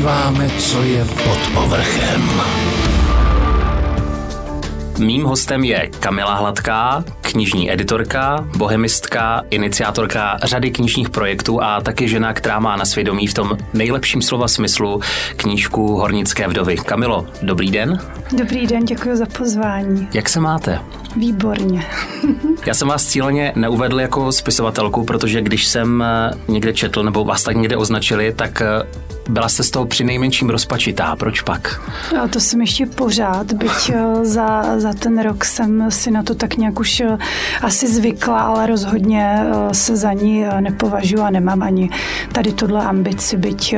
podíváme, co je pod povrchem. Mým hostem je Kamila Hladká, knižní editorka, bohemistka, iniciátorka řady knižních projektů a taky žena, která má na svědomí v tom nejlepším slova smyslu knížku Hornické vdovy. Kamilo, dobrý den. Dobrý den, děkuji za pozvání. Jak se máte? Výborně. Já jsem vás cíleně neuvedl jako spisovatelku, protože když jsem někde četl nebo vás tak někde označili, tak byla jste z toho při nejmenším rozpačitá. Proč pak? No, to jsem ještě pořád, byť eh, za, za ten rok jsem si na to tak nějak už eh, asi zvykla, ale rozhodně eh, se za ní nepovažuji a nemám ani tady tuhle ambici, byť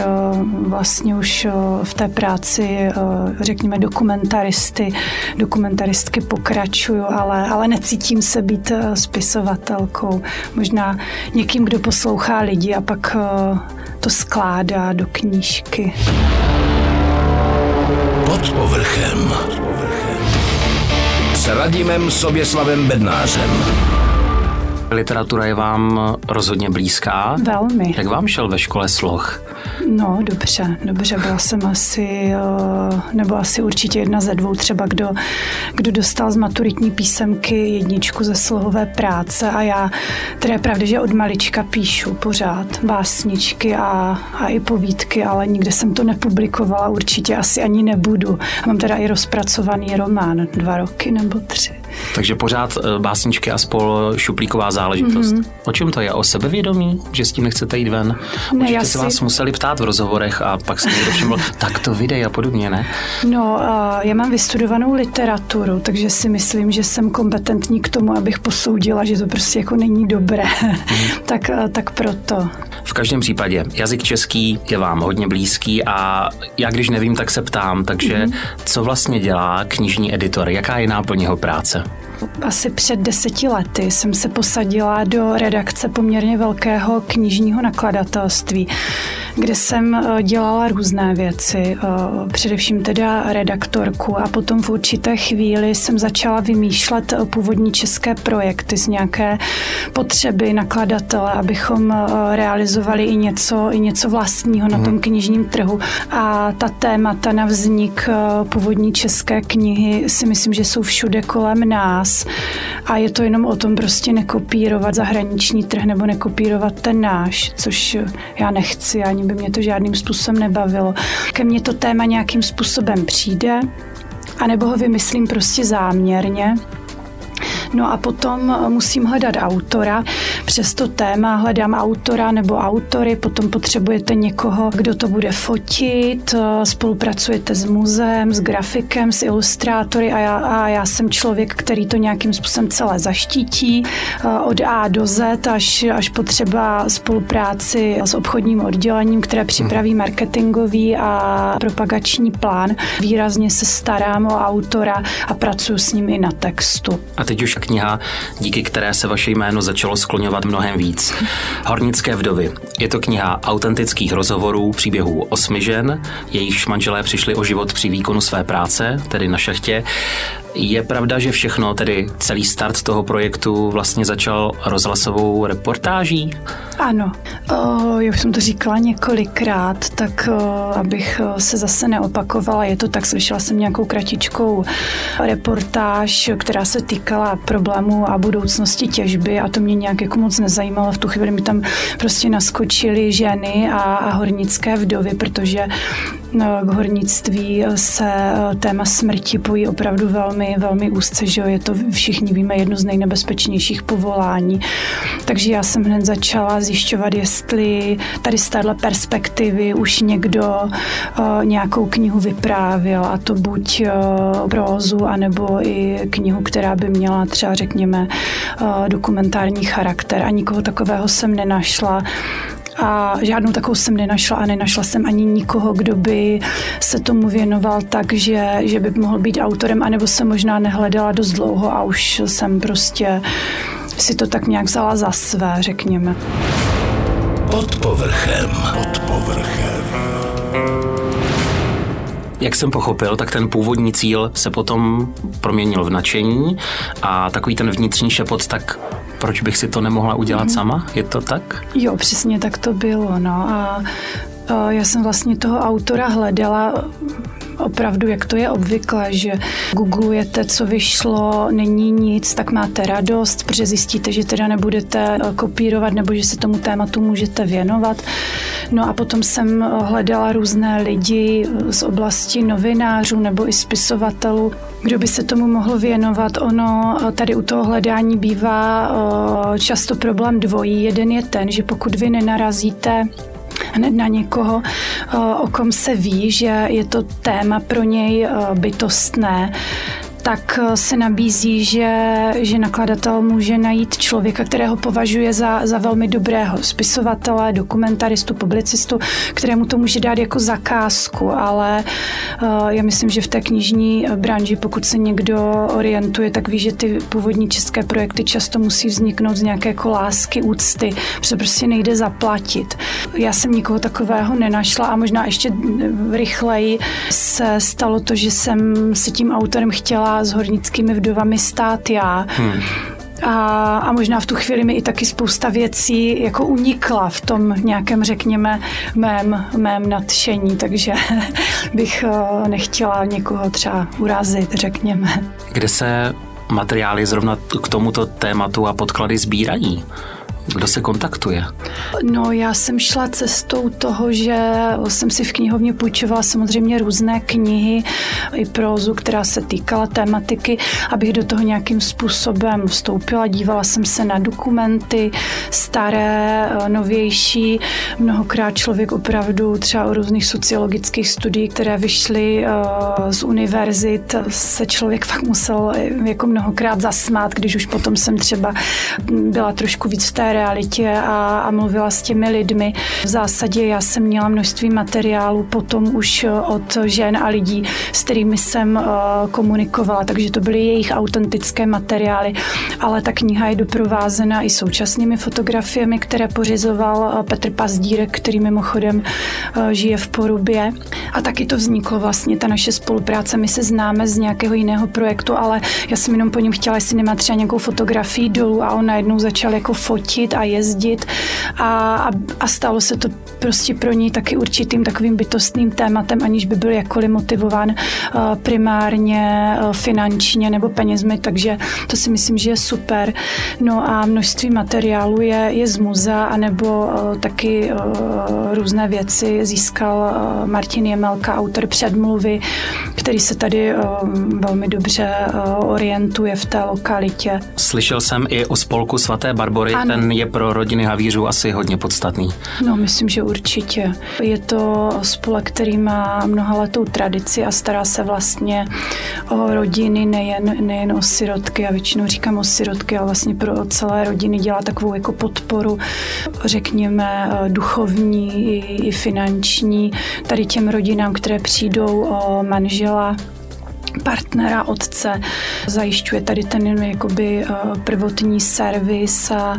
vlastně už v té práci, řekněme, dokumentaristy, dokumentaristky pokračuju, ale, ale necítím se být spisovatelkou. Možná někým, kdo poslouchá lidi a pak to skládá do knížky. Pod povrchem. S Radimem Soběslavem Bednářem. Literatura je vám rozhodně blízká. Velmi. Jak vám šel ve škole sloh? No, dobře, dobře, byla jsem asi, eh, nebo asi určitě jedna ze dvou třeba, kdo, kdo dostal z maturitní písemky jedničku ze slohové práce a já, teda je pravda, že od malička píšu pořád básničky a, a i povídky, ale nikde jsem to nepublikovala, určitě asi ani nebudu. A mám teda i rozpracovaný román, dva roky nebo tři. Takže pořád eh, básničky a spol šuplíková záležitost. Mm-hmm. O čem to je? O sebevědomí? Že s tím nechcete jít ven? Ne, Určitě si... vás museli ptát v rozhovorech a pak se někdo všiml, tak to vydej a podobně, ne? No, já mám vystudovanou literaturu, takže si myslím, že jsem kompetentní k tomu, abych posoudila, že to prostě jako není dobré. Mm-hmm. tak, uh, tak proto. V každém případě jazyk český je vám hodně blízký a já když nevím, tak se ptám, takže mm-hmm. co vlastně dělá knižní editor? Jaká je náplň jeho práce? Asi před deseti lety jsem se posadila do redakce poměrně velkého knižního nakladatelství, kde jsem eh, dělala různé věci, eh, především teda redaktorku a potom v určité chvíli jsem začala vymýšlet eh, původní české projekty z nějaké potřeby nakladatele, abychom realizovali i něco, i něco vlastního na tom mhm. knižním trhu. A ta témata na vznik původní české knihy si myslím, že jsou všude kolem nás nás a je to jenom o tom prostě nekopírovat zahraniční trh nebo nekopírovat ten náš, což já nechci, ani by mě to žádným způsobem nebavilo. Ke mně to téma nějakým způsobem přijde, anebo ho vymyslím prostě záměrně No a potom musím hledat autora. Přes to téma hledám autora nebo autory, potom potřebujete někoho, kdo to bude fotit, spolupracujete s muzeem, s grafikem, s ilustrátory a já, a já jsem člověk, který to nějakým způsobem celé zaštítí od A do Z až, až potřeba spolupráci s obchodním oddělením, které připraví marketingový a propagační plán. Výrazně se starám o autora a pracuji s ním i na textu. A teď už kniha, díky které se vaše jméno začalo skloňovat mnohem víc. Hornické vdovy. Je to kniha autentických rozhovorů, příběhů osmi žen, jejichž manželé přišli o život při výkonu své práce, tedy na šachtě. Je pravda, že všechno, tedy celý start toho projektu vlastně začal rozhlasovou reportáží? Ano, o, já už jsem to říkala několikrát, tak o, abych se zase neopakovala, je to tak, slyšela jsem nějakou kratičkou reportáž, která se týkala problémů a budoucnosti těžby a to mě nějak jako moc nezajímalo. V tu chvíli mi tam prostě naskočily ženy a, a hornické vdovy, protože no, k hornictví se téma smrti pojí opravdu velmi, velmi úzce, že je to všichni víme jedno z nejnebezpečnějších povolání. Takže já jsem hned začala zjišťovat, jestli tady z téhle perspektivy už někdo uh, nějakou knihu vyprávěl a to buď uh, prózu, anebo i knihu, která by měla třeba řekněme uh, dokumentární charakter a nikoho takového jsem nenašla a žádnou takovou jsem nenašla a nenašla jsem ani nikoho, kdo by se tomu věnoval tak, že, že by mohl být autorem, anebo jsem možná nehledala dost dlouho a už jsem prostě si to tak nějak vzala za své, řekněme. Pod povrchem. Pod povrchem. Jak jsem pochopil, tak ten původní cíl se potom proměnil v nadšení a takový ten vnitřní šepot, tak proč bych si to nemohla udělat mm. sama? Je to tak? Jo, přesně tak to bylo. No. A Já jsem vlastně toho autora hledala opravdu, jak to je obvykle, že googlujete, co vyšlo, není nic, tak máte radost, protože zjistíte, že teda nebudete eh, kopírovat nebo že se tomu tématu můžete věnovat. No a potom jsem hledala různé lidi z oblasti novinářů nebo i spisovatelů, kdo by se tomu mohl věnovat. Ono eh, tady u toho hledání bývá eh, často problém dvojí. Jeden je ten, že pokud vy nenarazíte hned na někoho, eh, o kom se ví, že je to téma pro něj eh, bytostné, tak eh, se nabízí, že, že nakladatel může najít člověka, kterého považuje za, za velmi dobrého spisovatele, dokumentaristu, publicistu, kterému to může dát jako zakázku, ale uh, já myslím, že v té knižní branži, pokud se někdo orientuje, tak ví, že ty původní české projekty často musí vzniknout z nějaké jako lásky, úcty, protože prostě nejde zaplatit. Já jsem nikoho takového nenašla a možná ještě rychleji se stalo to, že jsem se tím autorem chtěla s hornickými vdovami stát já. Hmm. A, a možná v tu chvíli mi i taky spousta věcí jako unikla v tom nějakém, řekněme, mém, mém nadšení, takže bych eh, nechtěla někoho třeba urazit, řekněme. Kde se materiály zrovna k tomuto tématu a podklady sbírají? Kdo se kontaktuje? No, já jsem šla cestou toho, že jsem si v knihovně půjčovala samozřejmě různé knihy i prózu, která se týkala tématiky, abych do toho nějakým způsobem vstoupila. Dívala jsem se na dokumenty, staré, novější. Mnohokrát člověk opravdu třeba o různých sociologických studií, které vyšly eh, z univerzit, se člověk fakt musel jako mnohokrát zasmát, když už potom jsem třeba byla trošku víc v té realitě a, a mluvila s těmi lidmi. V zásadě já jsem měla množství materiálů potom už od žen a lidí, s kterými jsem uh, komunikovala, takže to byly jejich autentické materiály, ale ta kniha je doprovázena i současnými fotografiemi, které pořizoval uh, Petr Pazdírek, který mimochodem žije v Porubě. A taky to vzniklo vlastně, ta naše spolupráce. My se známe z nějakého jiného projektu, ale já jsem jenom po něm chtěla, jestli nemá třeba nějakou fotografii dolů a on najednou začal jako fotit fotit a jezdit a, a, a stalo se to prostě pro něj taky určitým takovým bytostným tématem, aniž by byl jakkoliv motivován uh, primárně uh, finančně nebo penězmi, takže to si myslím, že je super. No a množství materiálu je, je z muzea, anebo uh, taky různé věci získal Martin Jemelka, autor předmluvy, který se tady velmi dobře orientuje v té lokalitě. Slyšel jsem i o spolku svaté Barbory, ano. ten je pro rodiny havířů asi hodně podstatný. No, myslím, že určitě. Je to spolek, který má mnohaletou tradici a stará se vlastně o rodiny, nejen, nejen o sirotky. Já většinou říkám o sirotky, ale vlastně pro celé rodiny dělá takovou jako podporu, řekněme, duchovní i, i finanční, tady těm rodinám, které přijdou o manžela, partnera, otce, zajišťuje tady ten jakoby eh, prvotní servis a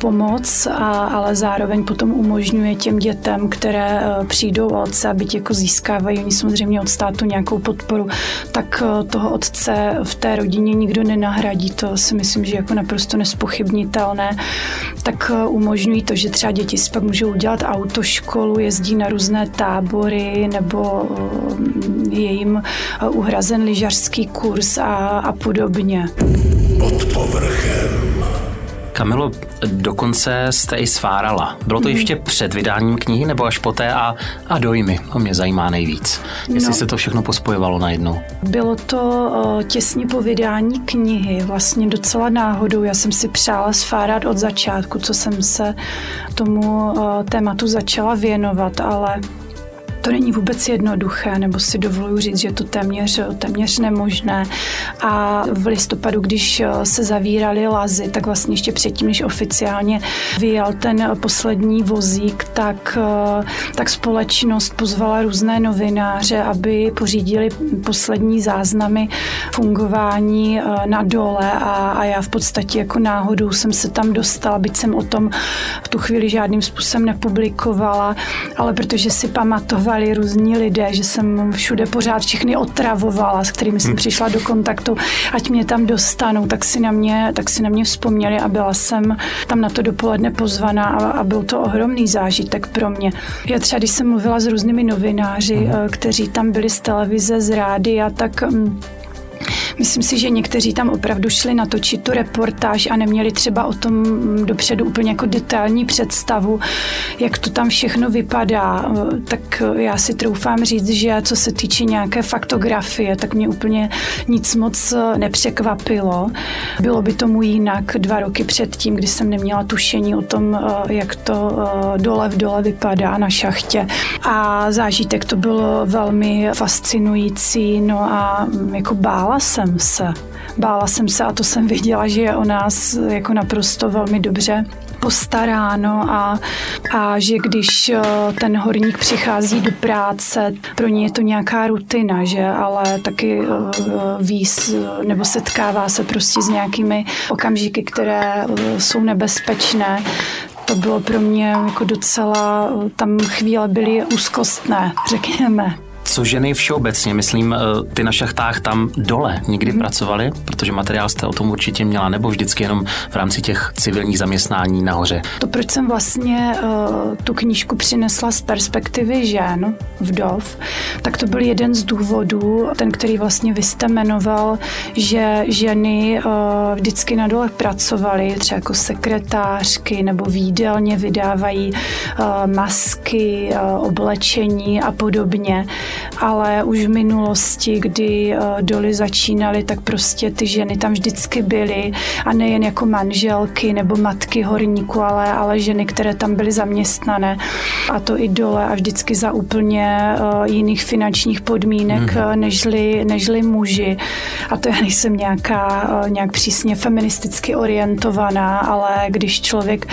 pomoc, a, ale zároveň potom umožňuje těm dětem, které eh, přijdou o otce, aby jako získávají oni samozřejmě od státu nějakou podporu, tak eh, toho otce v té rodině nikdo nenahradí. To si myslím, že jako naprosto nespochybnitelné. Tak umožňují to, že třeba děti si pak můžou udělat autoškolu, jezdí na různé tábory nebo je jim uhrazen lyžařský kurz a, a podobně. Pod povrchem. Kamilo, dokonce jste i svárala. Bylo to hmm. ještě před vydáním knihy nebo až poté a, a dojmy? To mě zajímá nejvíc. Jestli no, se to všechno pospojovalo najednou. Bylo to uh, těsně po vydání knihy, vlastně docela náhodou. Já jsem si přála svárat od začátku, co jsem se tomu uh, tématu začala věnovat, ale to není vůbec jednoduché, nebo si dovoluji říct, že je to téměř, téměř nemožné. A v listopadu, když se zavíraly lazy, tak vlastně ještě předtím, než oficiálně vyjel ten poslední vozík, tak, tak společnost pozvala různé novináře, aby pořídili poslední záznamy fungování na dole a, a já v podstatě jako náhodou jsem se tam dostala, byť jsem o tom v tu chvíli žádným způsobem nepublikovala, ale protože si pamatovala, ozývali různí lidé, že jsem všude pořád všechny otravovala, s kterými jsem přišla do kontaktu, ať mě tam dostanou, tak si na mě, tak si na mě vzpomněli a byla jsem tam na to dopoledne pozvaná a, a byl to ohromný zážitek pro mě. Já třeba, když jsem mluvila s různými novináři, mm. kteří tam byli z televize, z rádia, tak mm, Myslím si, že někteří tam opravdu šli natočit tu reportáž a neměli třeba o tom dopředu úplně jako detailní představu, jak to tam všechno vypadá. Tak já si troufám říct, že co se týče nějaké faktografie, tak mě úplně nic moc nepřekvapilo. Bylo by tomu jinak dva roky předtím, kdy jsem neměla tušení o tom, jak to dole v dole vypadá na šachtě. A zážitek to bylo velmi fascinující, no a jako bála jsem se. Bála jsem se a to jsem viděla, že je o nás jako naprosto velmi dobře postaráno a, a že když eh, ten horník přichází do práce, pro ně je to nějaká rutina, že, ale taky eh, ví nebo setkává se prostě s nějakými okamžiky, které eh, jsou nebezpečné, to bylo pro mě jako docela, tam chvíle byly úzkostné, řekněme. Co ženy všeobecně, myslím, eh, ty na šachtách tam dole někdy hmm. pracovaly, protože materiál jste o tom určitě měla, nebo vždycky jenom v rámci těch civilních zaměstnání nahoře? To, proč jsem vlastně uh, tu knížku přinesla z perspektivy žen, vdov, tak to byl jeden z důvodů, ten, který vlastně vy jste jmenoval, že ženy uh, vždycky na dole pracovaly, třeba jako sekretářky nebo výdelně vydávají uh, masky, uh, oblečení a podobně ale už v minulosti, kdy eh, doly začínaly, tak prostě ty ženy tam vždycky byly a nejen jako manželky nebo matky horníků, ale, ale ženy, které tam byly zaměstnané a to i dole a vždycky za úplně eh, jiných finančních podmínek mm-hmm. nežli, nežli muži. A to já nejsem nějaká, nějak přísně feministicky orientovaná, ale když člověk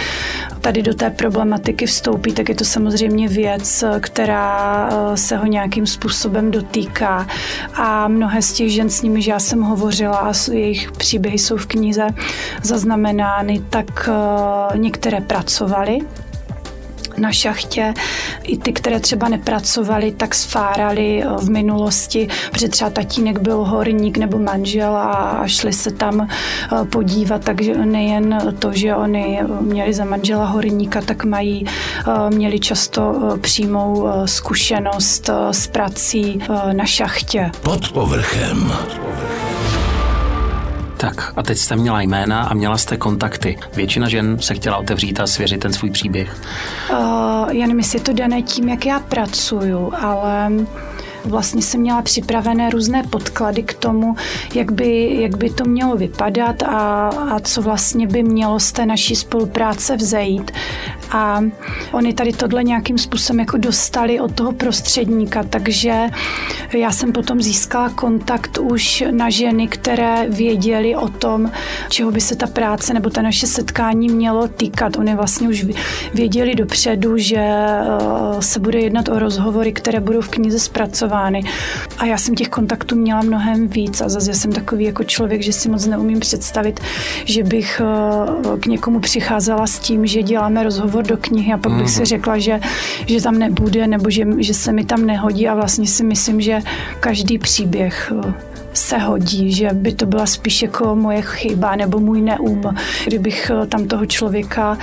tady do té problematiky vstoupí, tak je to samozřejmě věc, která se ho nějakým způsobem dotýká. A mnohé z těch žen, s nimi já jsem hovořila a jejich příběhy jsou v knize zaznamenány, tak eh, některé pracovaly na šachtě. I ty, které třeba nepracovali, tak sfárali eh, v minulosti, protože třeba tatínek byl horník nebo manžel a šli se tam eh, podívat, takže nejen to, že oni měli za manžela horníka, tak mají, eh, měli často přímou zkušenost s prací na šachtě. Pod povrchem. Tak a teď jste měla jména a měla jste kontakty. Většina žen se chtěla otevřít a svěřit ten svůj příběh. Uh, já nevím, jestli je to dané tím, jak já pracuju, ale Vlastně jsem měla připravené různé podklady k tomu, jak by, jak by to mělo vypadat a, a co vlastně by mělo z té naší spolupráce vzejít. A oni tady tohle nějakým způsobem jako dostali od toho prostředníka, takže já jsem potom získala kontakt už na ženy, které věděli o tom, čeho by se ta práce nebo ta naše setkání mělo týkat. Oni vlastně už věděli dopředu, že eh, se bude jednat o rozhovory, které budou v knize zpracovány. A já jsem těch kontaktů měla mnohem víc a zase jsem takový jako člověk, že si moc neumím představit, že bych eh, k někomu přicházela s tím, že děláme rozhovor do knihy a pak bych si mhm. řekla, že, že tam nebude nebo že, že se mi tam nehodí a vlastně si myslím, že každý příběh eh, se hodí, že by to byla spíš jako moje chyba nebo můj neum, kdybych eh, tam toho člověka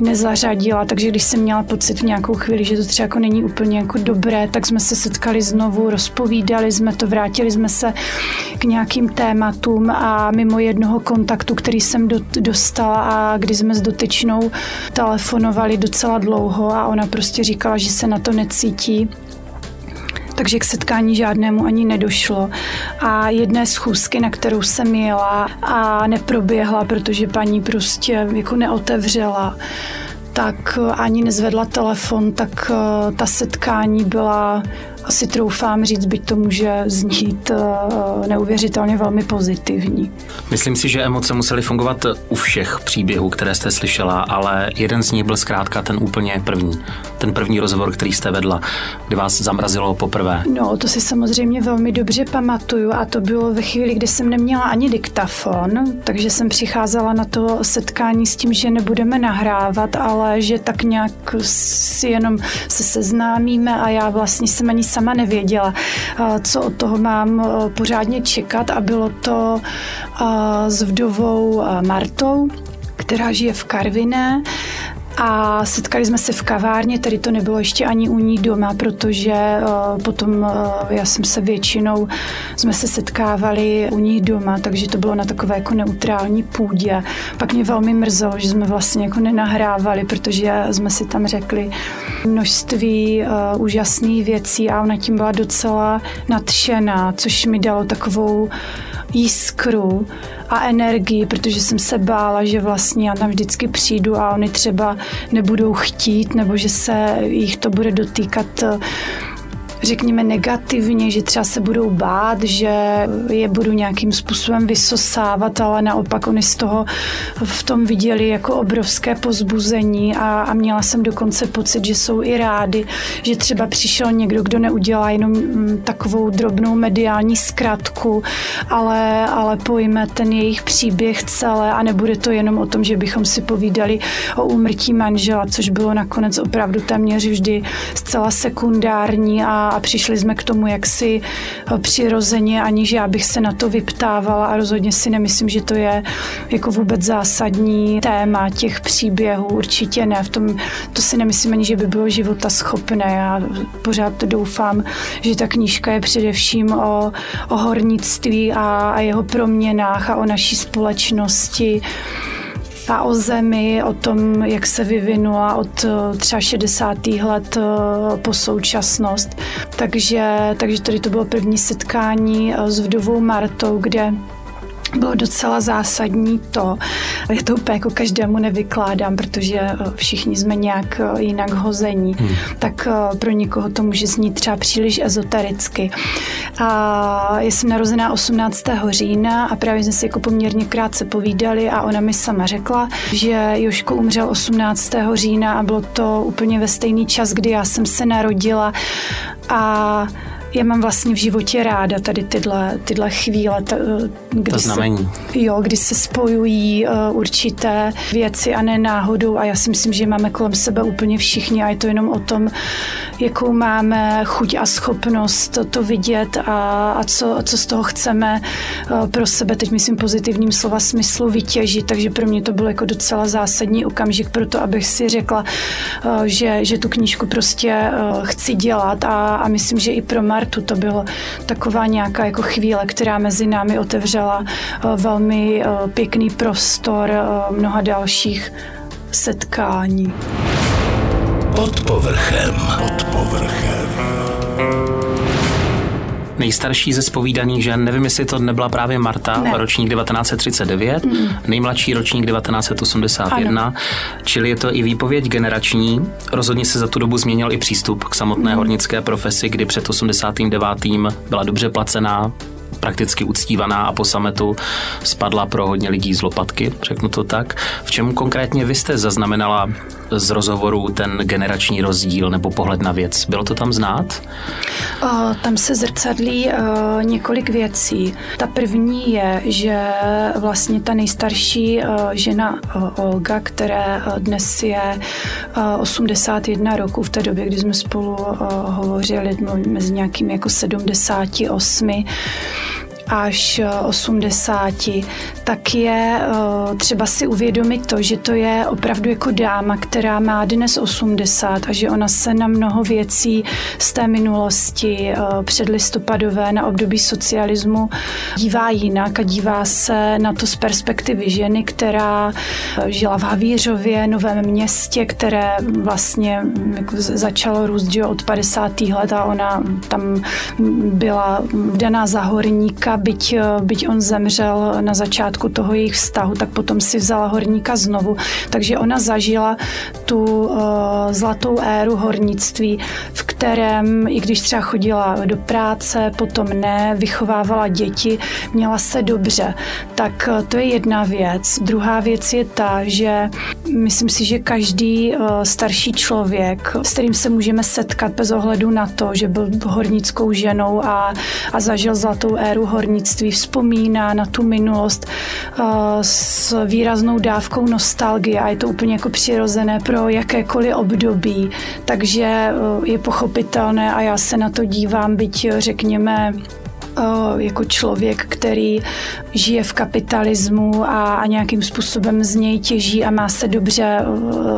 nezařadila. Takže když jsem měla pocit v nějakou chvíli, že to třeba jako není úplně jako dobré, tak jsme se setkali znovu, rozpovídali jsme to, vrátili jsme se k nějakým tématům a mimo jednoho kontaktu, který jsem do, dostala a kdy jsme s dotečnou telefonovali docela dlouho a ona prostě říkala, že se na to necítí, takže k setkání žádnému ani nedošlo. A jedné schůzky, na kterou jsem jela a neproběhla, protože paní prostě jako neotevřela, tak ani nezvedla telefon, tak eh, ta setkání byla si troufám říct, byť to může znít uh, neuvěřitelně velmi pozitivní. Myslím si, že emoce musely fungovat u všech příběhů, které jste slyšela, ale jeden z nich byl zkrátka ten úplně první. Ten první rozhovor, který jste vedla, kdy vás zamrazilo poprvé. No, to si samozřejmě velmi dobře pamatuju a to bylo ve chvíli, kdy jsem neměla ani diktafon, takže jsem přicházela na to setkání s tím, že nebudeme nahrávat, ale že tak nějak si jenom se seznámíme a já vlastně jsem ani sama nevěděla, co od toho mám pořádně čekat. A bylo to s vdovou Martou, která žije v Karviné a setkali jsme se v kavárně, tady to nebylo ještě ani u ní doma, protože uh, potom uh, já jsem se většinou, jsme se setkávali u ní doma, takže to bylo na takové jako neutrální půdě. Pak mě velmi mrzelo, že jsme vlastně jako nenahrávali, protože jsme si tam řekli množství uh, úžasných věcí a ona tím byla docela nadšená, což mi dalo takovou jiskru a energii, protože jsem se bála, že vlastně já tam vždycky přijdu a oni třeba nebudou chtít, nebo že se jich to bude dotýkat řekněme, negativně, že třeba se budou bát, že je budu nějakým způsobem vysosávat, ale naopak oni z toho v tom viděli jako obrovské pozbuzení a, a měla jsem dokonce pocit, že jsou i rádi, že třeba přišel někdo, kdo neudělá jenom mm, takovou drobnou mediální zkratku, ale, ale pojme ten jejich příběh celé a nebude to jenom o tom, že bychom si povídali o úmrtí manžela, což bylo nakonec opravdu téměř vždy zcela sekundární a a přišli jsme k tomu jaksi eh, přirozeně, aniž já bych se na to vyptávala a rozhodně si nemyslím, že to je jako vůbec zásadní téma těch příběhů. Určitě ne. V tom, to si nemyslím ani, že by bylo života schopné. Já pořád doufám, že ta knížka je především o, o hornictví a, a jeho proměnách a o naší společnosti a o zemi, o tom, jak se vyvinula od eh, třeba 60. let eh, po současnost. Takže, takže tady to bylo první setkání eh, s vdovou Martou, kde bylo docela zásadní to, já to úplně jako každému nevykládám, protože eh, všichni jsme nějak eh, jinak hození, hmm. tak eh, pro někoho to může znít třeba příliš ezotericky. A já jsem narozená 18. října a právě jsme si jako poměrně krátce povídali a ona mi sama řekla, že Joško umřel 18. října a bylo to úplně ve stejný čas, kdy já jsem se narodila a já mám vlastně v životě ráda tady tyhle, tyhle chvíle, t, kdy, to znamení. Se, jo, kdy se spojují uh, určité věci a ne náhodou a já si myslím, že máme kolem sebe úplně všichni a je to jenom o tom, jakou máme chuť a schopnost to, to vidět a, a co, co z toho chceme uh, pro sebe, teď myslím pozitivním slova smyslu vytěžit, takže pro mě to bylo jako docela zásadní okamžik pro to, abych si řekla, uh, že, že tu knížku prostě uh, chci dělat a, a myslím, že i pro Mar Martu. To byla taková nějaká jako chvíle, která mezi námi otevřela eh, velmi eh, pěkný prostor eh, mnoha dalších setkání. Pod povrchem. Pod povrchem. Nejstarší ze spovídaných žen, nevím, jestli to nebyla právě Marta, ne. ročník 1939, mm. nejmladší ročník 1981, ano. čili je to i výpověď generační. Rozhodně se za tu dobu změnil i přístup k samotné mm. hornické profesi, kdy před 89. byla dobře placená, prakticky uctívaná a po sametu spadla pro hodně lidí z lopatky, řeknu to tak. V čem konkrétně vy jste zaznamenala z rozhovoru ten generační rozdíl nebo pohled na věc? Bylo to tam znát? O, tam se zrcadlí o, několik věcí. Ta první je, že vlastně ta nejstarší o, žena o, Olga, které dnes je o, 81 roků v té době, kdy jsme spolu o, hovořili mezi nějakými jako 78, až 80, eh, tak je eh, třeba si uvědomit to, že to je opravdu jako dáma, která má dnes 80 a že ona se na mnoho věcí z té minulosti eh, předlistopadové na období socialismu dívá jinak a dívá se na to z perspektivy ženy, která žila v Havířově, Novém městě, které vlastně mm, jako začalo růst od 50. let a ona tam byla daná za horníka, byť, eh, byť on zemřel na začátku toho jejich vztahu, tak potom si vzala horníka znovu. Takže ona zažila tu uh, zlatou éru hornictví, v kterém, i když třeba chodila do práce, potom ne, vychovávala děti, měla se dobře. Tak uh, to je jedna věc. Druhá věc je ta, že myslím si, že každý starší člověk, s kterým se můžeme setkat bez ohledu na to, že byl hornickou ženou a, a zažil zlatou éru hornictví, vzpomíná na tu minulost uh, s výraznou dávkou nostalgie a je to úplně jako přirozené pro jakékoliv období, takže uh, je pochopitelné a já se na to dívám, byť řekněme jako člověk, který žije v kapitalismu a, a nějakým způsobem z něj těží a má se dobře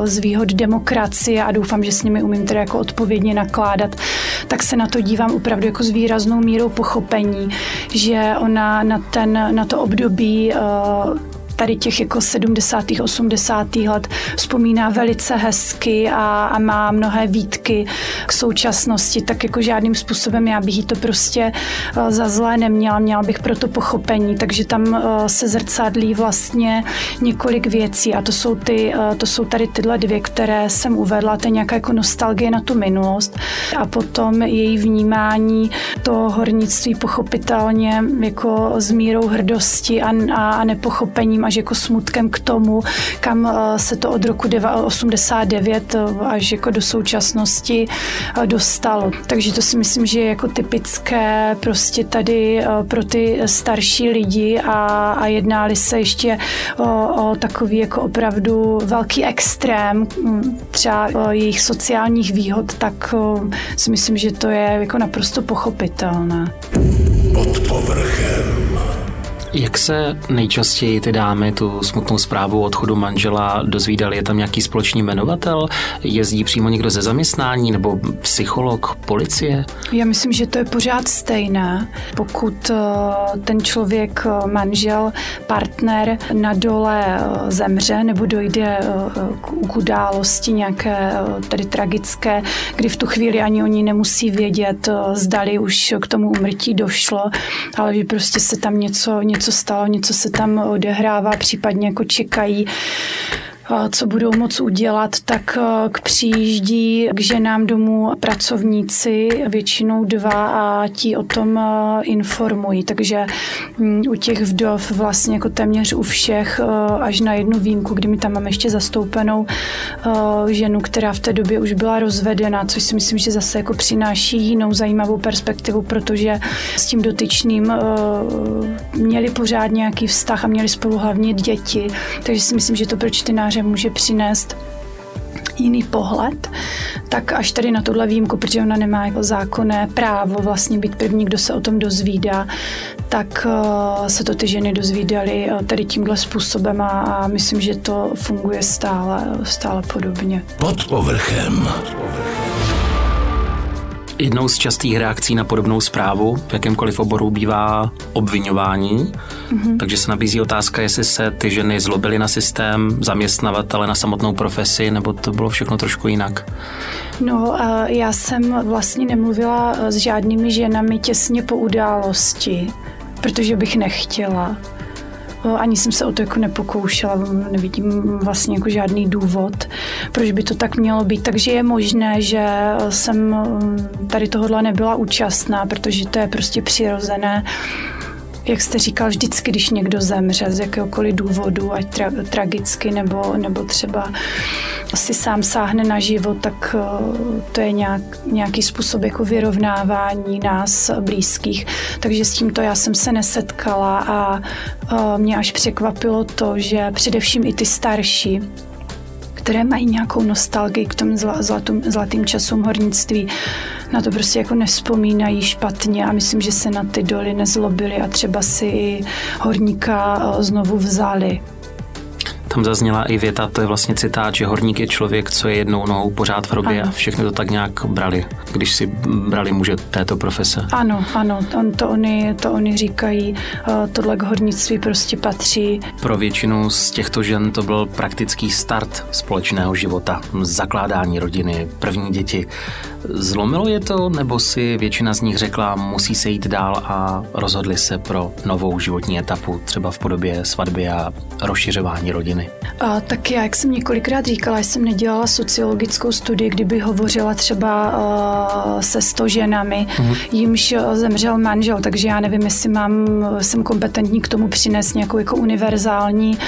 z výhod demokracie a doufám, že s nimi umím tedy jako odpovědně nakládat, tak se na to dívám opravdu jako s výraznou mírou pochopení, že ona na, ten, na to období tady těch jako 70. 80. let vzpomíná velice hezky a, a má mnohé výtky k současnosti, tak jako žádným způsobem já bych jí to prostě uh, za zlé neměla, měla bych proto pochopení, takže tam uh, se zrcadlí vlastně několik věcí a to jsou, ty, uh, to jsou tady tyhle dvě, které jsem uvedla, to je nějaká jako nostalgie na tu minulost a potom její vnímání to hornictví pochopitelně jako s mírou hrdosti a, a, a nepochopením až jako smutkem k tomu, kam eh, se to od roku 89 eh, až jako do současnosti eh, dostalo. Takže to si myslím, že je jako typické prostě tady pro ty starší lidi a, a jednáli se ještě o, o takový jako opravdu velký extrém hm, třeba jejich sociálních výhod, tak si myslím, že to je jako naprosto pochopitelné. Pod povrchem. Jak se nejčastěji ty dámy tu smutnou zprávu o odchodu manžela dozvídali? Je tam nějaký společný jmenovatel? Jezdí přímo někdo ze zaměstnání nebo psycholog, policie? Já myslím, že to je pořád stejné. Pokud eh, ten člověk, eh, manžel, partner na dole eh, zemře nebo dojde k události nějaké tedy tragické, kdy v tu chvíli ani oni nemusí vědět, zdali už k tomu umrtí došlo, ale že prostě se tam něco, něco něco stalo, něco se tam odehrává, případně jako čekají co budou moc udělat, tak e, k přijíždí k ženám domů pracovníci, většinou dva a ti o tom e, informují. Takže mm, u těch vdov vlastně jako téměř u všech, e, až na jednu výjimku, kdy mi tam mám ještě zastoupenou ženu, která v té době už byla rozvedena, což si myslím, že zase jako přináší jinou zajímavou perspektivu, protože s tím dotyčným měli pořád nějaký vztah a měli spolu hlavně děti, takže si myslím, že to pro čtenáře že může přinést jiný pohled, tak až tady na tohle výjimku, protože ona nemá jako zákonné právo vlastně být první, kdo se o tom dozvídá, tak uh, se to ty ženy dozvídaly uh, tady tímhle způsobem a, a myslím, že to funguje stále, stále podobně. Pod povrchem. Pod povrchem. Jednou z častých reakcí na podobnou zprávu v jakémkoliv oboru bývá obvinování, mm-hmm. takže se nabízí otázka, jestli se ty ženy zlobily na systém, zaměstnavatele, na samotnou profesi, nebo to bylo všechno trošku jinak. No, já jsem vlastně nemluvila s žádnými ženami těsně po události, protože bych nechtěla. Ani jsem se o to jako nepokoušela, nevidím vlastně jako žádný důvod, proč by to tak mělo být. Takže je možné, že jsem tady tohohle nebyla účastná, protože to je prostě přirozené jak jste říkal, vždycky, když někdo zemře z jakéhokoliv důvodu, ať tra- tragicky nebo, nebo třeba si sám sáhne na život, tak uh, to je nějak, nějaký způsob jako vyrovnávání nás blízkých. Takže s tímto já jsem se nesetkala a uh, mě až překvapilo to, že především i ty starší, které mají nějakou nostalgii k tomu zlatým, zlatým časům hornictví, na to prostě jako nevzpomínají špatně a myslím, že se na ty doly nezlobili a třeba si i horníka eh, znovu vzali. Tam zazněla i věta, to je vlastně citát, že horník je člověk, co je jednou nohou pořád v hrobě a všechny to tak nějak brali, když si brali muže této profese. Ano, ano, on, to, oni, to oni říkají, eh, tohle k hornictví prostě patří. Pro většinu z těchto žen to byl praktický start společného života, zakládání rodiny, první děti. Zlomilo je to, nebo si většina z nich řekla, musí se jít dál a rozhodli se pro novou životní etapu, třeba v podobě svatby a rozšiřování rodiny? A, tak já, jak jsem několikrát říkala, jsem nedělala sociologickou studii, kdyby hovořila třeba uh, se sto ženami, uh-huh. jimž zemřel manžel, takže já nevím, jestli mám, jsem kompetentní k tomu přinést nějakou jako univerzální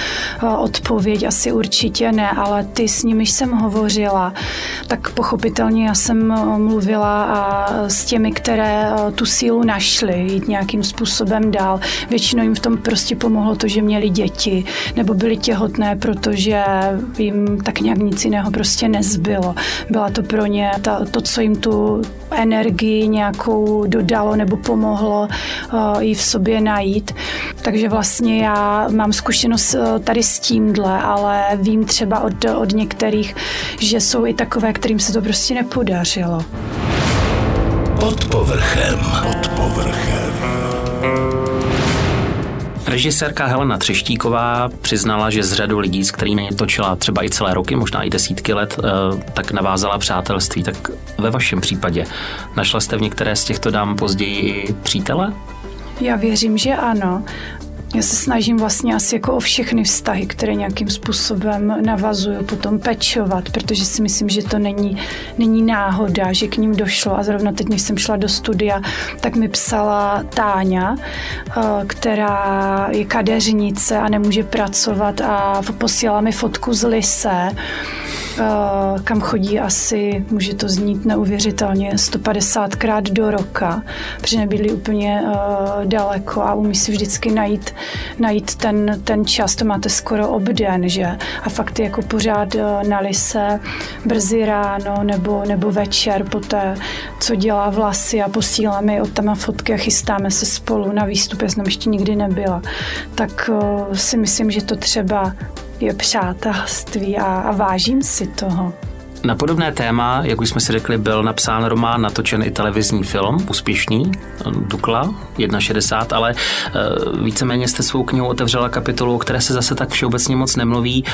uh, odpověď, asi určitě ne, ale ty s nimiž jsem hovořila, tak pochopitelně já jsem mluvila a s těmi, které tu sílu našly, jít nějakým způsobem dál. Většinou jim v tom prostě pomohlo to, že měli děti nebo byli těhotné, protože jim tak nějak nic jiného prostě nezbylo. Byla to pro ně ta, to, co jim tu energii nějakou dodalo nebo pomohlo uh, ji v sobě najít. Takže vlastně já mám zkušenost tady s tímhle, ale vím třeba od, od některých, že jsou i takové, kterým se to prostě nepodařilo. Pod povrchem. Pod povrchem. Režisérka Helena Třeštíková přiznala, že z řadu lidí, s kterými točila třeba i celé roky, možná i desítky let, eh, tak navázala přátelství. Tak ve vašem případě našla jste v některé z těchto dám později i přítele? Já věřím, že ano. Já se snažím vlastně asi jako o všechny vztahy, které nějakým způsobem navazuju, potom pečovat, protože si myslím, že to není, není náhoda, že k ním došlo. A zrovna teď, než jsem šla do studia, tak mi psala Táňa, eh, která je kadeřnice a nemůže pracovat a posílala mi fotku z Lise, Eh, kam chodí asi, může to znít neuvěřitelně, 150krát do roka, protože nebydlí úplně uh, daleko a umí si vždycky najít, najít ten, ten čas, to máte skoro obden, že? A fakt je jako pořád uh, na lise, brzy ráno nebo, nebo večer poté, co dělá vlasy a posílá mi od tam fotky a chystáme se spolu na výstup, já jsem ještě nikdy nebyla. Tak uh, si myslím, že to třeba je přátelství a, a vážím si toho. Na podobné téma, jak už jsme si řekli, byl napsán román, natočen i televizní film, úspěšný, Dukla, 1,60, ale e, víceméně jste svou knihu otevřela kapitolu, o které se zase tak všeobecně moc nemluví.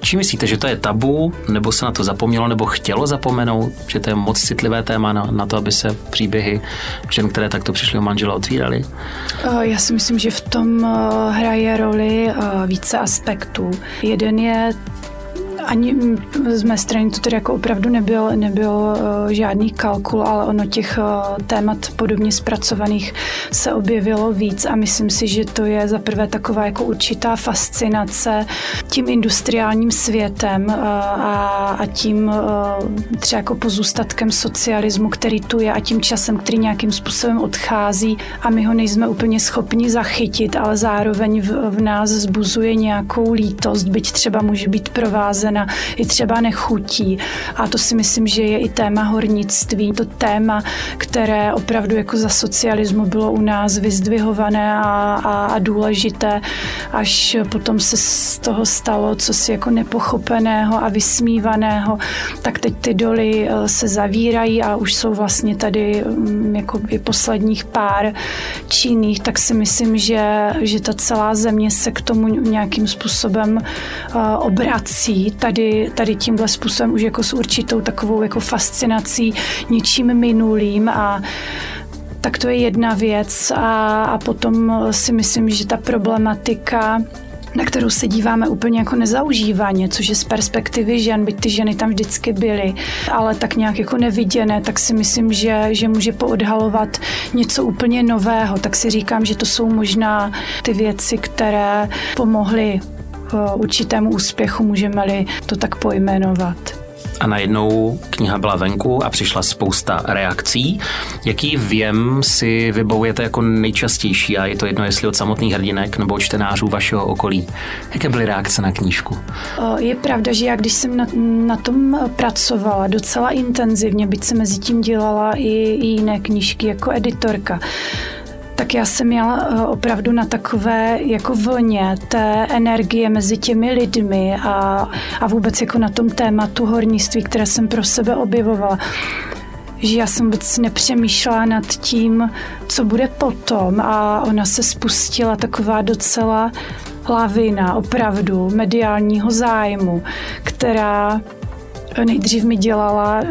Či myslíte, že to je tabu, nebo se na to zapomnělo, nebo chtělo zapomenout, že to je moc citlivé téma na, na to, aby se příběhy žen, které takto přišly o manžela, otvíraly? Eh, já si myslím, že v tom eh, hraje roli více aspektů. Jeden je ani z mé strany to tedy jako opravdu nebyl, nebyl uh, žádný kalkul, ale ono těch uh, témat podobně zpracovaných se objevilo víc a myslím si, že to je za prvé taková jako určitá fascinace tím industriálním světem uh, a, a tím třeba jako pozůstatkem socialismu, který tu je a tím časem, který nějakým způsobem odchází a my ho nejsme úplně schopni zachytit, ale zároveň v, v nás zbuzuje nějakou lítost, byť třeba může být provázen žena i třeba nechutí. A to si myslím, že je i téma hornictví. To téma, které opravdu jako za socialismu bylo u nás vyzdvihované a, a, a důležité, až potom se z toho stalo co si jako nepochopeného a vysmívaného, tak teď ty doly eh, se zavírají a už jsou vlastně tady mm, jako i posledních pár činných, tak si myslím, že, že ta celá země se k tomu nějakým způsobem uh, obrací, tady, tady tímhle způsobem už jako s určitou takovou jako fascinací něčím minulým a tak to je jedna věc a, a potom si myslím, že ta problematika na kterou se díváme úplně jako nezaužívaně, což je z perspektivy žen, byť ty ženy tam vždycky byly, ale tak nějak jako neviděné, tak si myslím, že, že může poodhalovat něco úplně nového. Tak si říkám, že to jsou možná ty věci, které pomohly určitému úspěchu, můžeme-li to tak pojmenovat. A najednou kniha byla venku a přišla spousta reakcí. Jaký věm si vybavujete jako nejčastější a je to jedno, jestli od samotných hrdinek nebo od čtenářů vašeho okolí? Jaké byly reakce na knížku? Je pravda, že já když jsem na, na tom pracovala docela intenzivně, byť jsem mezi tím dělala i, i jiné knížky jako editorka, tak já jsem měla eh, opravdu na takové jako vlně té energie mezi těmi lidmi a, a vůbec jako na tom tématu hornictví, které jsem pro sebe objevovala že já jsem vůbec nepřemýšlela nad tím, co bude potom a ona se spustila taková docela lavina opravdu mediálního zájmu, která nejdřív mi dělala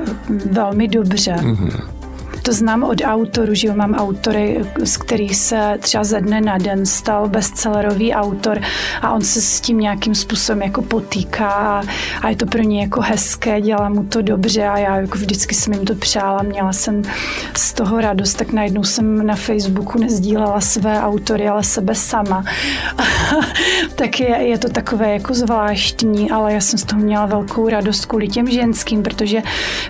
velmi dobře. Mm-hmm to znám od autorů, že jo, mám autory, z kterých se třeba ze dne na den stal bestsellerový autor a on se s tím nějakým způsobem jako potýká a, a je to pro ně jako hezké, dělá mu to dobře a já jako vždycky jsem jim to přála, měla jsem z toho radost, tak najednou jsem na Facebooku nezdílela své autory, ale sebe sama. tak je, je to takové jako zvláštní, ale já jsem z toho měla velkou radost kvůli těm ženským, protože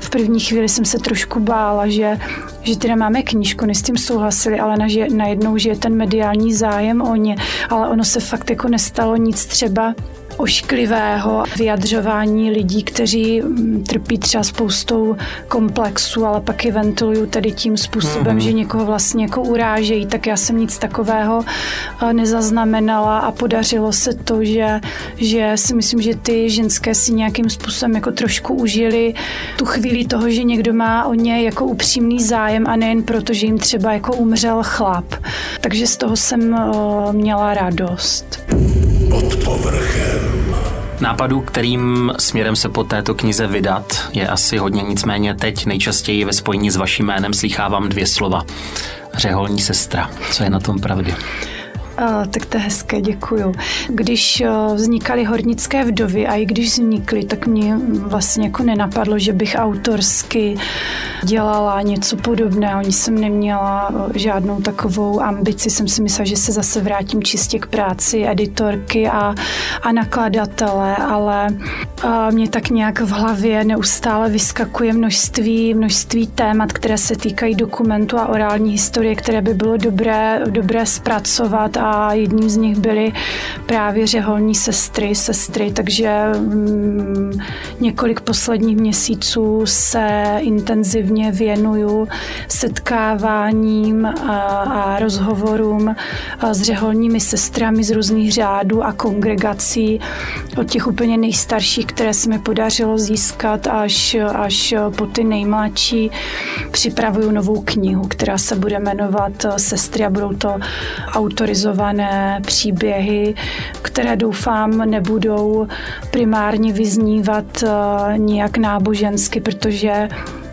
v první chvíli jsem se trošku bála, že že teda máme knížku, s tím souhlasili, ale na, že, najednou, že je ten mediální zájem o ně, ale ono se fakt jako nestalo nic třeba ošklivého vyjadřování lidí, kteří mm, trpí třeba spoustou komplexů, ale pak je ventilují tedy tím způsobem, mm-hmm. že někoho vlastně jako urážejí, tak já jsem nic takového eh, nezaznamenala a podařilo se to, že, že si myslím, že ty ženské si nějakým způsobem jako trošku užili tu chvíli toho, že někdo má o ně jako upřímný zájem a nejen proto, že jim třeba jako umřel chlap. Takže z toho jsem eh, měla radost. Pod povrchem. Nápadů, kterým směrem se po této knize vydat, je asi hodně, nicméně teď nejčastěji ve spojení s vaším jménem slychávám dvě slova. Řeholní sestra. Co je na tom pravdy? A, tak to je hezké, děkuju. Když eh, vznikaly hornické vdovy a i když vznikly, tak mě vlastně jako nenapadlo, že bych autorsky dělala něco podobného. Ani jsem neměla eh, žádnou takovou ambici. Jsem si myslela, že se zase vrátím čistě k práci editorky a, a nakladatele, ale a mě tak nějak v hlavě neustále vyskakuje množství, množství témat, které se týkají dokumentu a orální historie, které by bylo dobré, dobré zpracovat a jedním z nich byly právě řeholní sestry, sestry, takže mm, několik posledních měsíců se intenzivně věnuju setkáváním a, a rozhovorům s řeholními sestrami z různých řádů a kongregací, od těch úplně nejstarších, které se mi podařilo získat až, až po ty nejmladší. Připravuju novou knihu, která se bude jmenovat Sestry a budou to autorizovat inspirované příběhy, které doufám nebudou primárně vyznívat uh, nijak nábožensky, protože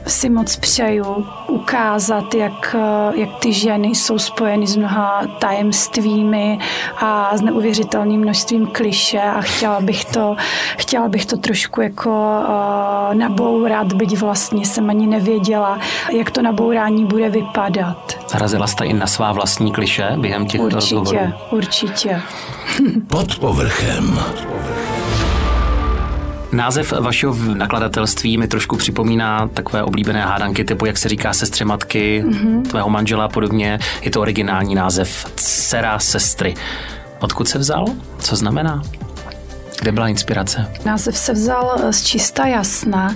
si moc přeju ukázat, jak, jak ty ženy jsou spojeny s mnoha tajemstvími a s neuvěřitelným množstvím kliše a chtěla bych to, chtěla bych to trošku jako uh, nabourat, byť vlastně jsem ani nevěděla, jak to nabourání bude vypadat. Zarazila jste i na svá vlastní kliše během těch určitě, rozhovorů? Určitě, Pod povrchem. Název vašeho nakladatelství mi trošku připomíná takové oblíbené hádanky typu, jak se říká sestře matky, mm-hmm. tvého manžela a podobně. Je to originální název Dcera sestry. Odkud se vzal? Co znamená? Kde byla inspirace? Název se vzal eh, z čista jasna,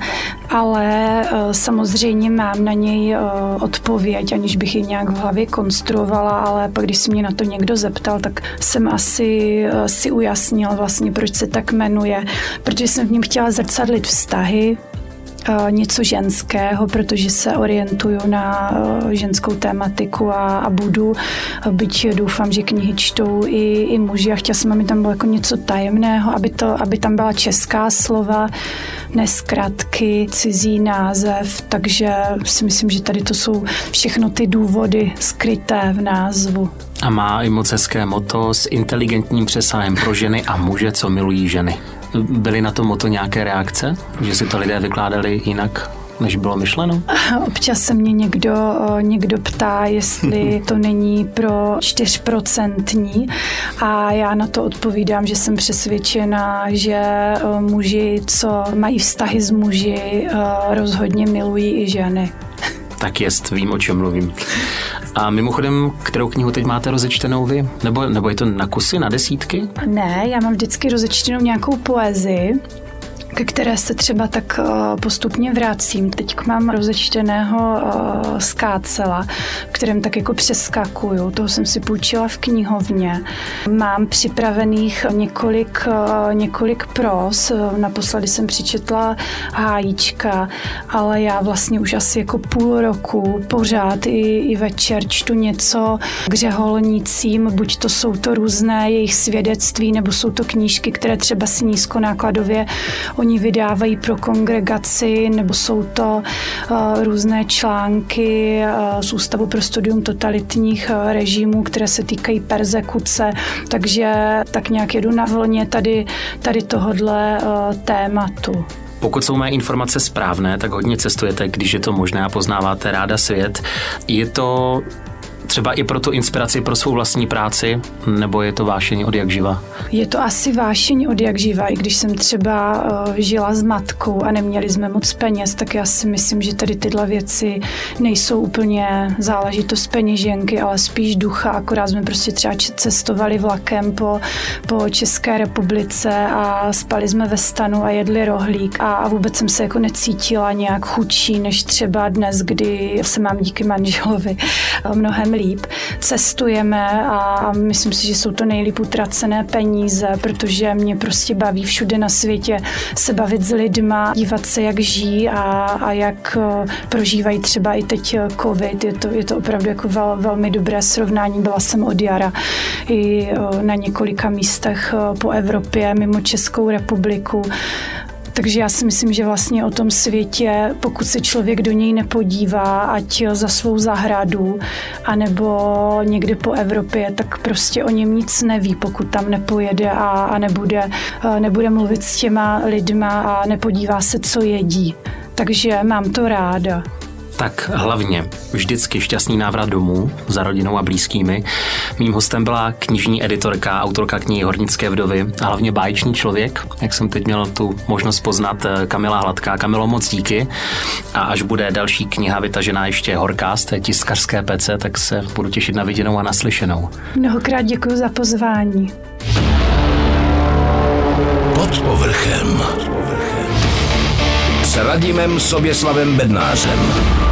ale eh, samozřejmě mám na něj eh, odpověď, aniž bych ji nějak v hlavě konstruovala, ale pak, když se mě na to někdo zeptal, tak jsem asi si ujasnil vlastně, proč se tak jmenuje, protože jsem v něm chtěla zrcadlit vztahy, něco ženského, protože se orientuju na eh, ženskou tématiku a, a budu, byť doufám, že knihy čtou i, i muži a chtěla jsem, aby tam bylo jako něco tajemného, aby, to, aby tam byla česká slova, neskratky, cizí název, takže si myslím, že tady to jsou všechno ty důvody skryté v názvu. A má i moc hezké moto s inteligentním přesahem pro ženy a muže, co milují ženy. Byly na to moto nějaké reakce? Že si to lidé vykládali jinak? než bylo myšleno? Občas se mě někdo, někdo ptá, jestli to není pro 4% a já na to odpovídám, že jsem přesvědčena, že muži, co mají vztahy s muži, rozhodně milují i ženy. Tak jest, vím, o čem mluvím. A mimochodem, kterou knihu teď máte rozečtenou vy? Nebo, nebo je to na kusy, na desítky? Ne, já mám vždycky rozečtenou nějakou poezii ke které se třeba tak eh, postupně vracím. Teď mám rozečteného eh, skácela, kterém tak jako přeskakuju. Toho jsem si půjčila v knihovně. Mám připravených několik, eh, několik pros. Naposledy jsem přičetla hájíčka, ale já vlastně už asi jako půl roku pořád i, i večer čtu něco k řeholnicím, buď to jsou to různé jejich svědectví, nebo jsou to knížky, které třeba si nízkonákladově o oni vydávají pro kongregaci, nebo jsou to uh, různé články uh, z Ústavu pro studium totalitních uh, režimů, které se týkají persekuce, takže tak nějak jedu na vlně tady, tady tohodle tématu. Pokud jsou mé informace správné, tak hodně cestujete, když je to možné a poznáváte ráda svět. Je to třeba i pro tu inspiraci pro svou vlastní práci, nebo je to vášení od jak živa? Je to asi vášení od jak živa, i když jsem třeba uh, žila s matkou a neměli jsme moc peněz, tak já si myslím, že tady tyhle věci nejsou úplně záležitost peněženky, ale spíš ducha, akorát jsme prostě třeba cestovali vlakem po, po České republice a spali jsme ve stanu a jedli rohlík a, a vůbec jsem se jako necítila nějak chudší, než třeba dnes, kdy se mám díky manželovi eh, mnohem líp. Cestujeme a myslím si, že jsou to nejlíp utracené peníze, protože mě prostě baví všude na světě se bavit s lidma, dívat se, jak žijí a, a jak eh, prožívají třeba i teď eh, covid. Je to, je to opravdu jako vel, velmi dobré srovnání. Byla jsem od jara i eh, na několika místech po Evropě, mimo Českou republiku. Takže já si myslím, že vlastně o tom světě, pokud se člověk do něj nepodívá, ať za svou zahradu, anebo někde po Evropě, tak prostě o něm nic neví, pokud tam nepojede a, a nebude, nebude mluvit s těma lidma a nepodívá se, co jedí. Takže mám to ráda. Tak hlavně vždycky šťastný návrat domů za rodinou a blízkými. Mým hostem byla knižní editorka, autorka knihy Hornické vdovy a hlavně báječný člověk, jak jsem teď měl tu možnost poznat eh, Kamila Hladká. Kamilo, moc díky. A až bude další kniha vytažená ještě horká z té tiskařské pece, tak se budu těšit na viděnou a naslyšenou. Mnohokrát děkuji za pozvání. Pod povrchem. S Radimem Soběslavem Bednářem.